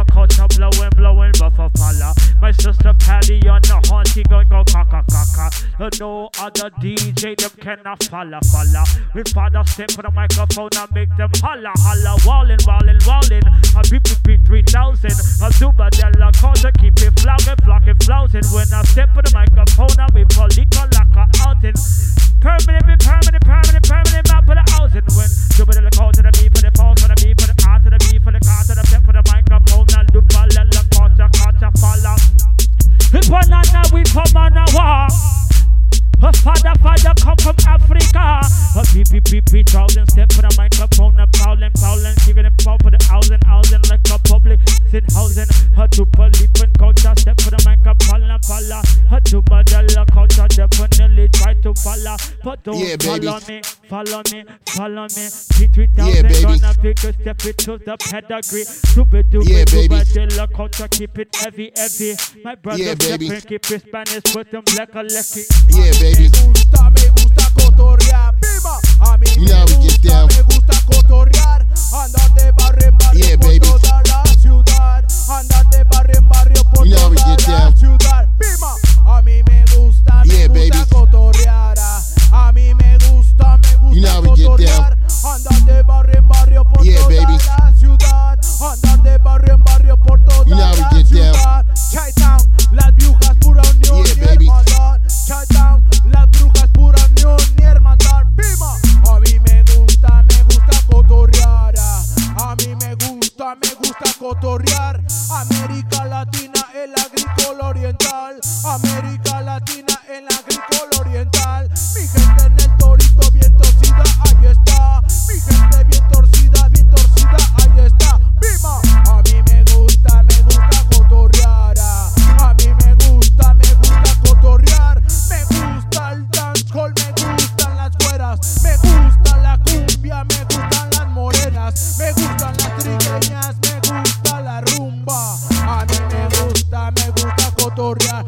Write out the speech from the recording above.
Superdella culture blowing, blowing, buffer falla. My sister Patty on the she gon' go caca caca. No other DJ them cannot falla falla. We father step for the microphone and make them holla holla. Wallin, wallin, wallin. A beep 3000. A Superdella culture keep it flogging, flocking, flouting. When I step for the microphone public. Sin housing, her super leaping culture. Step for the microphone and follow. Her to model culture, definitely try to follow. But don't Yeah, baby. follow me, follow me, follow me. T three Yeah, thousand baby. gonna pick a step it to the pedigree. Super duper, Yeah, baby. super culture, keep it heavy, heavy. My brother Yeah, baby. stepping, keep it Spanish, put them like a lecky. Yeah, baby. Me gusta, me gusta cotorrear, América Latina, el agrícola oriental. América cotorrear.